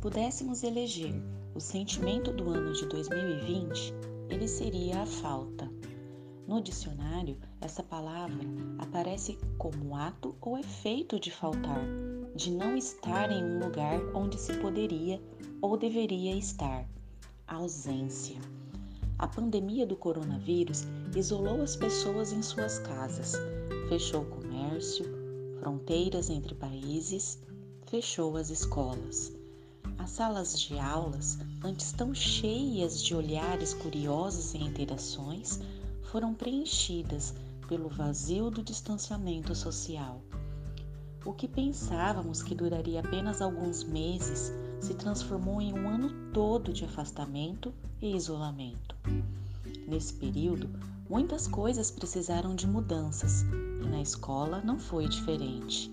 pudéssemos eleger o sentimento do ano de 2020, ele seria a falta. No dicionário, essa palavra aparece como ato ou efeito de faltar, de não estar em um lugar onde se poderia ou deveria estar. Ausência. A pandemia do coronavírus isolou as pessoas em suas casas, fechou o comércio, fronteiras entre países, fechou as escolas. As salas de aulas, antes tão cheias de olhares curiosos e interações, foram preenchidas pelo vazio do distanciamento social. O que pensávamos que duraria apenas alguns meses se transformou em um ano todo de afastamento e isolamento. Nesse período, muitas coisas precisaram de mudanças e na escola não foi diferente.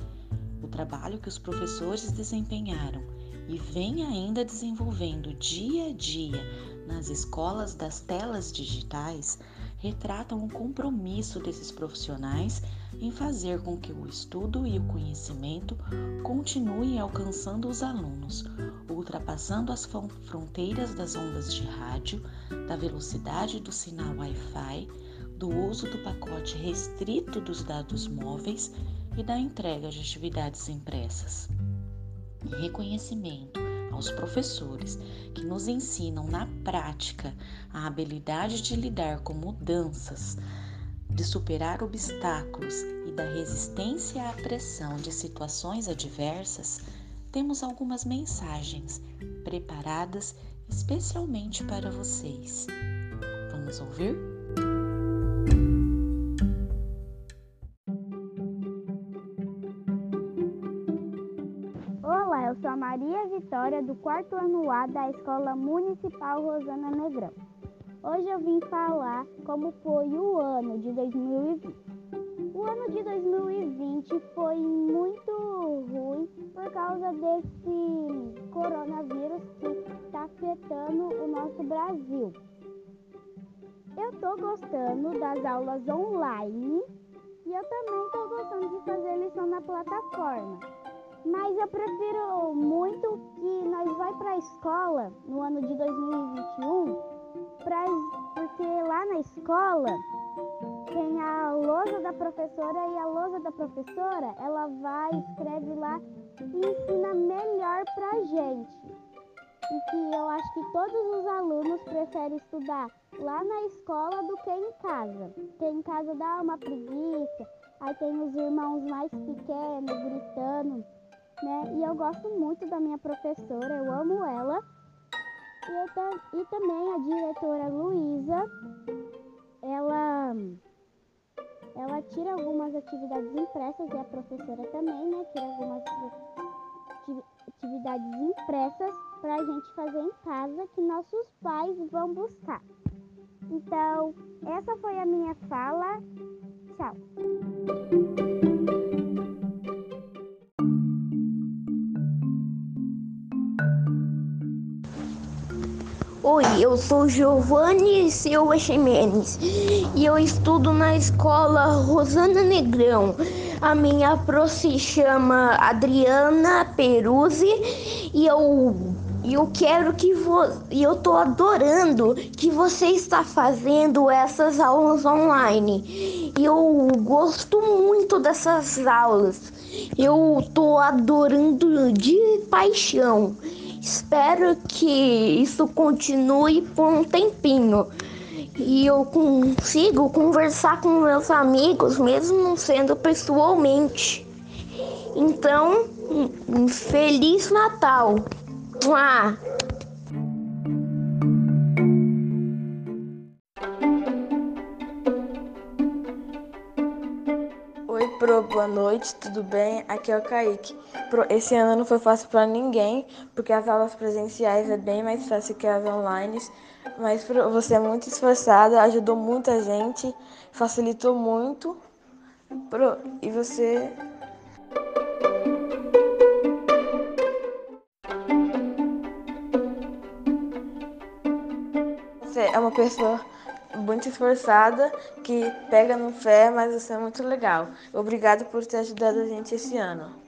O trabalho que os professores desempenharam e vem ainda desenvolvendo dia a dia nas escolas das telas digitais retratam o compromisso desses profissionais em fazer com que o estudo e o conhecimento continuem alcançando os alunos, ultrapassando as fronteiras das ondas de rádio, da velocidade do sinal Wi-Fi, do uso do pacote restrito dos dados móveis e da entrega de atividades impressas. Reconhecimento aos professores que nos ensinam na prática a habilidade de lidar com mudanças, de superar obstáculos e da resistência à pressão de situações adversas, temos algumas mensagens preparadas especialmente para vocês. Vamos ouvir? Maria Vitória, do quarto ano A da Escola Municipal Rosana Negrão. Hoje eu vim falar como foi o ano de 2020. O ano de 2020 foi muito ruim por causa desse coronavírus que está afetando o nosso Brasil. Eu estou gostando das aulas online e eu também estou gostando de fazer lição na plataforma. Mas eu prefiro muito que nós vai para a escola no ano de 2021 pra, porque lá na escola tem a lousa da professora e a lousa da professora ela vai, escreve lá e ensina melhor pra gente. E que eu acho que todos os alunos preferem estudar lá na escola do que em casa. Porque em casa dá uma preguiça, aí tem os irmãos mais pequenos gritando, né? E eu gosto muito da minha professora, eu amo ela. E, e também a diretora Luísa, ela, ela tira algumas atividades impressas e a professora também, né? Tira algumas atividades impressas para a gente fazer em casa que nossos pais vão buscar. Então, essa foi a minha fala. Tchau. Oi, eu sou Giovanni Silva Ximenes e eu estudo na escola Rosana Negrão. A minha pro se chama Adriana Peruzzi e eu eu quero que você. Eu tô adorando que você está fazendo essas aulas online. Eu gosto muito dessas aulas. Eu tô adorando de paixão. Espero que isso continue por um tempinho e eu consigo conversar com meus amigos, mesmo não sendo pessoalmente. Então, Feliz Natal! Mua! Pro, boa noite, tudo bem? Aqui é o Kaique. Pro, esse ano não foi fácil para ninguém, porque as aulas presenciais é bem mais fácil que as online, mas pro, você é muito esforçada, ajudou muita gente, facilitou muito. Pro, e você Você é uma pessoa muito esforçada, que pega no pé, mas você é muito legal. Obrigado por ter ajudado a gente esse ano.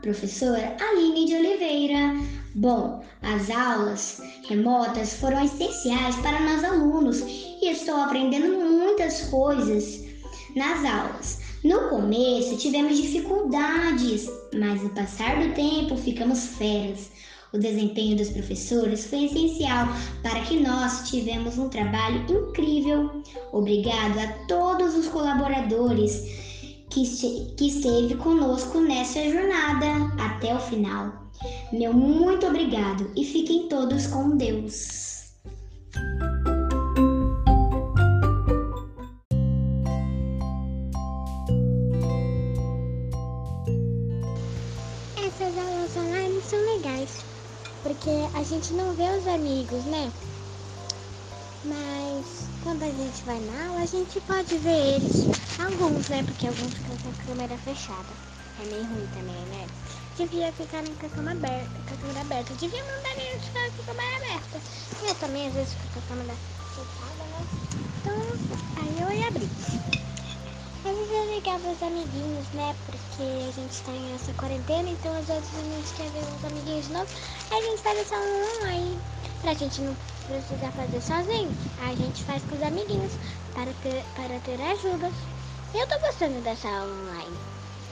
Professora Aline de Oliveira. Bom, as aulas remotas foram essenciais para nós alunos e estou aprendendo muitas coisas nas aulas. No começo tivemos dificuldades, mas no passar do tempo ficamos feras. O desempenho dos professores foi essencial para que nós tivemos um trabalho incrível. Obrigado a todos os colaboradores que, que esteve conosco nessa jornada até o final. Meu muito obrigado e fiquem todos com Deus. Essas aulas online são legais, porque a gente não vê os amigos, né? Mas quando a gente vai na aula, a gente pode ver eles. Alguns, né? Porque alguns ficam com a câmera fechada. É meio ruim também, né? devia ficar com a câmera aberta, com a câmera aberta. Devia mandar eles ficar com a câmera aberta. Eu também às vezes fico com a câmera fechada, né? Então, aí eu ia abrir. Às vezes legal ver os amiguinhos, né? Porque a gente tá nessa quarentena, então às vezes a gente quer ver os amiguinhos de novo. Aí a gente faz essa online pra gente não precisar fazer sozinho. A gente faz com os amiguinhos para ter, para ter ajudas. Eu tô gostando dessa aula online.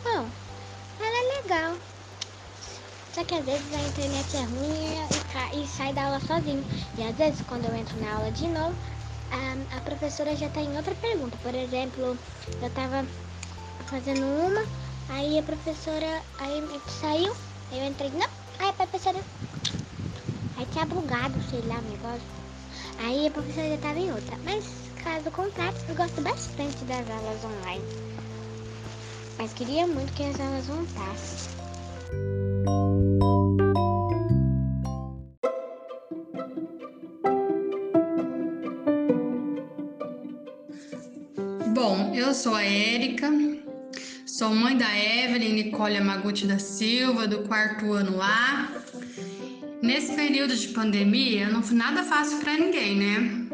Bom, ela é legal. Só que às vezes a internet é ruim e, e sai da aula sozinho. E às vezes quando eu entro na aula de novo, a, a professora já está em outra pergunta. Por exemplo, eu estava fazendo uma, aí a professora aí saiu, eu entrei, não, aí a professora. Bugado, sei lá, o negócio. Aí a professora já estava em outra. Mas caso contrário, eu gosto bastante das aulas online. Mas queria muito que as aulas voltassem. Bom, eu sou a Érica, sou mãe da Evelyn Nicole Amaguchi da Silva, do quarto ano A. Nesse período de pandemia, não foi nada fácil para ninguém, né?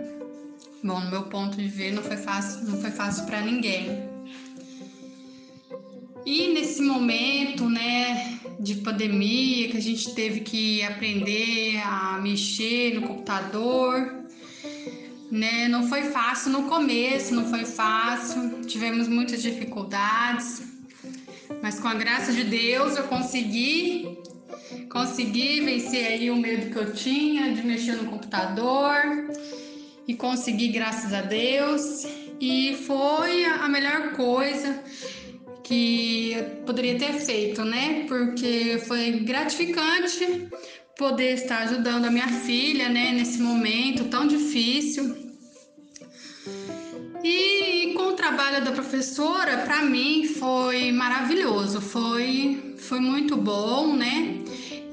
Bom, no meu ponto de ver, não foi fácil, não foi fácil para ninguém. E nesse momento, né, de pandemia, que a gente teve que aprender a mexer no computador, né? Não foi fácil no começo, não foi fácil, tivemos muitas dificuldades, mas com a graça de Deus eu consegui, consegui vencer aí o medo que eu tinha de mexer no computador e consegui, graças a Deus, e foi a melhor coisa que eu poderia ter feito, né? Porque foi gratificante poder estar ajudando a minha filha, né, nesse momento tão difícil. E com o trabalho da professora, para mim foi maravilhoso, foi, foi muito bom, né?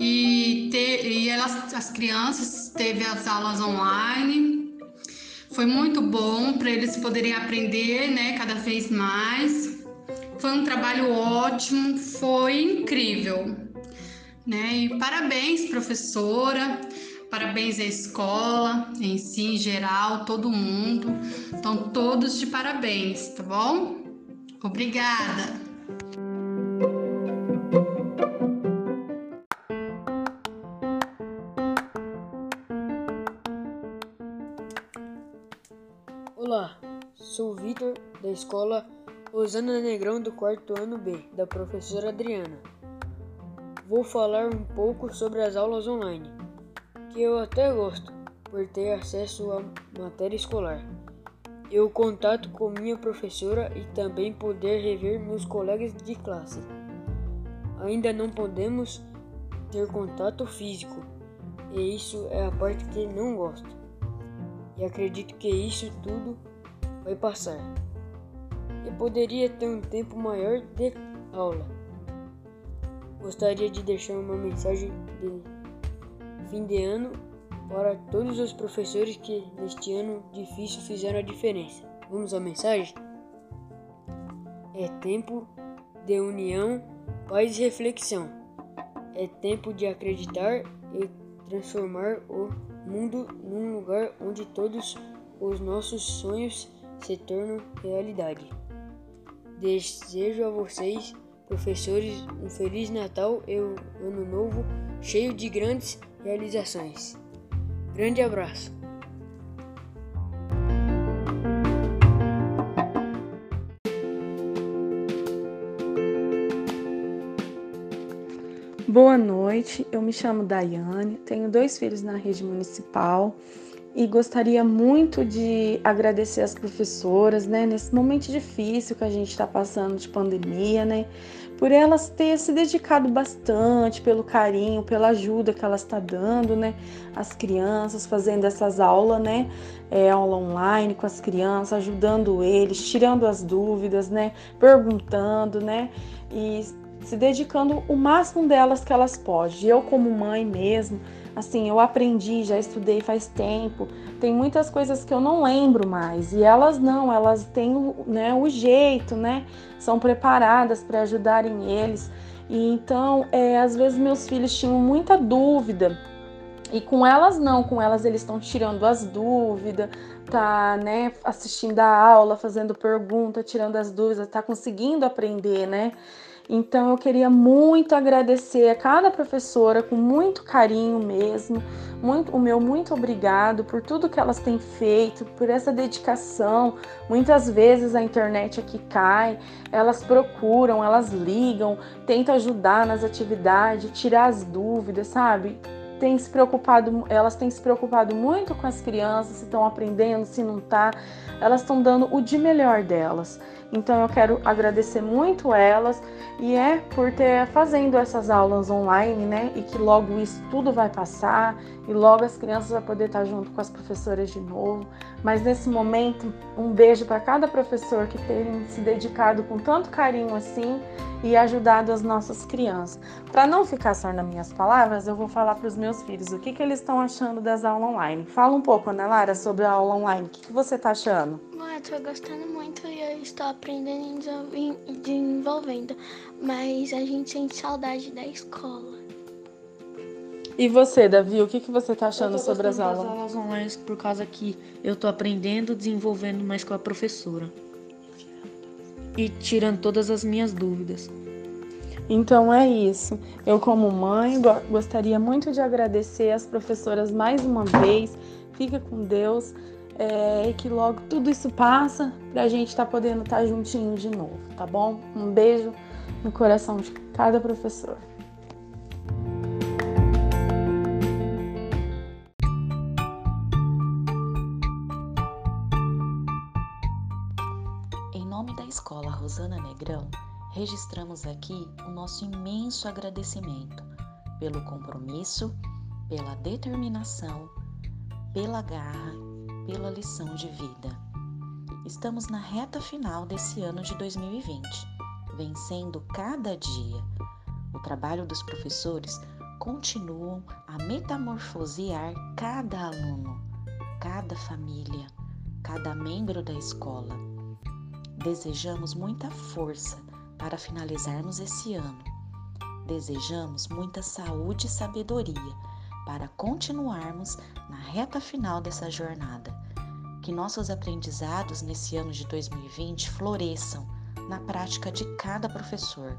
E, ter, e elas, as crianças teve as aulas online, foi muito bom para eles poderem aprender, né, cada vez mais. Foi um trabalho ótimo, foi incrível, né? E parabéns, professora. Parabéns à escola em si, em geral, todo mundo. Estão todos de parabéns, tá bom? Obrigada! Escola Rosana Negrão do quarto ano B, da professora Adriana. Vou falar um pouco sobre as aulas online que eu até gosto, por ter acesso à matéria escolar. Eu contato com minha professora e também poder rever meus colegas de classe. Ainda não podemos ter contato físico, e isso é a parte que não gosto. E acredito que isso tudo vai passar. Eu poderia ter um tempo maior de aula. Gostaria de deixar uma mensagem de fim de ano para todos os professores que neste ano difícil fizeram a diferença. Vamos à mensagem? É tempo de união, paz e reflexão. É tempo de acreditar e transformar o mundo num lugar onde todos os nossos sonhos se tornam realidade. Desejo a vocês, professores, um Feliz Natal e um Ano Novo cheio de grandes realizações. Grande abraço! Boa noite, eu me chamo Daiane, tenho dois filhos na rede municipal e gostaria muito de agradecer as professoras, né, nesse momento difícil que a gente está passando de pandemia, né, por elas ter se dedicado bastante, pelo carinho, pela ajuda que elas estão tá dando, né, às crianças, fazendo essas aulas, né, é, aula online com as crianças, ajudando eles, tirando as dúvidas, né, perguntando, né, e se dedicando o máximo delas que elas podem. Eu como mãe mesmo, assim, eu aprendi, já estudei faz tempo, tem muitas coisas que eu não lembro mais e elas não, elas têm né, o jeito, né? São preparadas para ajudarem eles. E então, é, às vezes meus filhos tinham muita dúvida e com elas não, com elas eles estão tirando as dúvidas, tá, né, assistindo a aula, fazendo pergunta, tirando as dúvidas, tá conseguindo aprender, né? Então eu queria muito agradecer a cada professora com muito carinho mesmo, muito, o meu muito obrigado por tudo que elas têm feito, por essa dedicação. Muitas vezes a internet aqui cai, elas procuram, elas ligam, tentam ajudar nas atividades, tirar as dúvidas, sabe? Tem se preocupado, elas têm se preocupado muito com as crianças, se estão aprendendo, se não tá. Elas estão dando o de melhor delas. Então eu quero agradecer muito elas e é por ter fazendo essas aulas online, né? E que logo isso tudo vai passar e logo as crianças vão poder estar junto com as professoras de novo. Mas nesse momento, um beijo para cada professor que tem se dedicado com tanto carinho assim e ajudado as nossas crianças. Para não ficar só nas minhas palavras, eu vou falar para os meus filhos o que, que eles estão achando das aulas online. Fala um pouco, Ana Lara, sobre a aula online. O que, que você está achando? Bom, eu gostando muito e eu estou aprendendo e desenvolvendo, mas a gente sente saudade da escola. E você, Davi, o que, que você está achando sobre as aulas? As aulas online por causa que eu estou aprendendo, desenvolvendo mais com a professora e tirando todas as minhas dúvidas. Então é isso. Eu, como mãe, gostaria muito de agradecer as professoras mais uma vez. Fica com Deus é, e que logo tudo isso passa para a gente estar tá podendo estar tá juntinho de novo, tá bom? Um beijo no coração de cada professor. Escola Rosana Negrão, registramos aqui o nosso imenso agradecimento pelo compromisso, pela determinação, pela garra, pela lição de vida. Estamos na reta final desse ano de 2020, vencendo cada dia. O trabalho dos professores continuam a metamorfosear cada aluno, cada família, cada membro da escola Desejamos muita força para finalizarmos esse ano. Desejamos muita saúde e sabedoria para continuarmos na reta final dessa jornada. Que nossos aprendizados nesse ano de 2020 floresçam na prática de cada professor,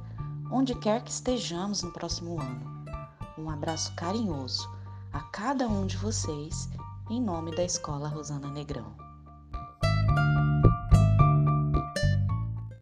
onde quer que estejamos no próximo ano. Um abraço carinhoso a cada um de vocês, em nome da Escola Rosana Negrão.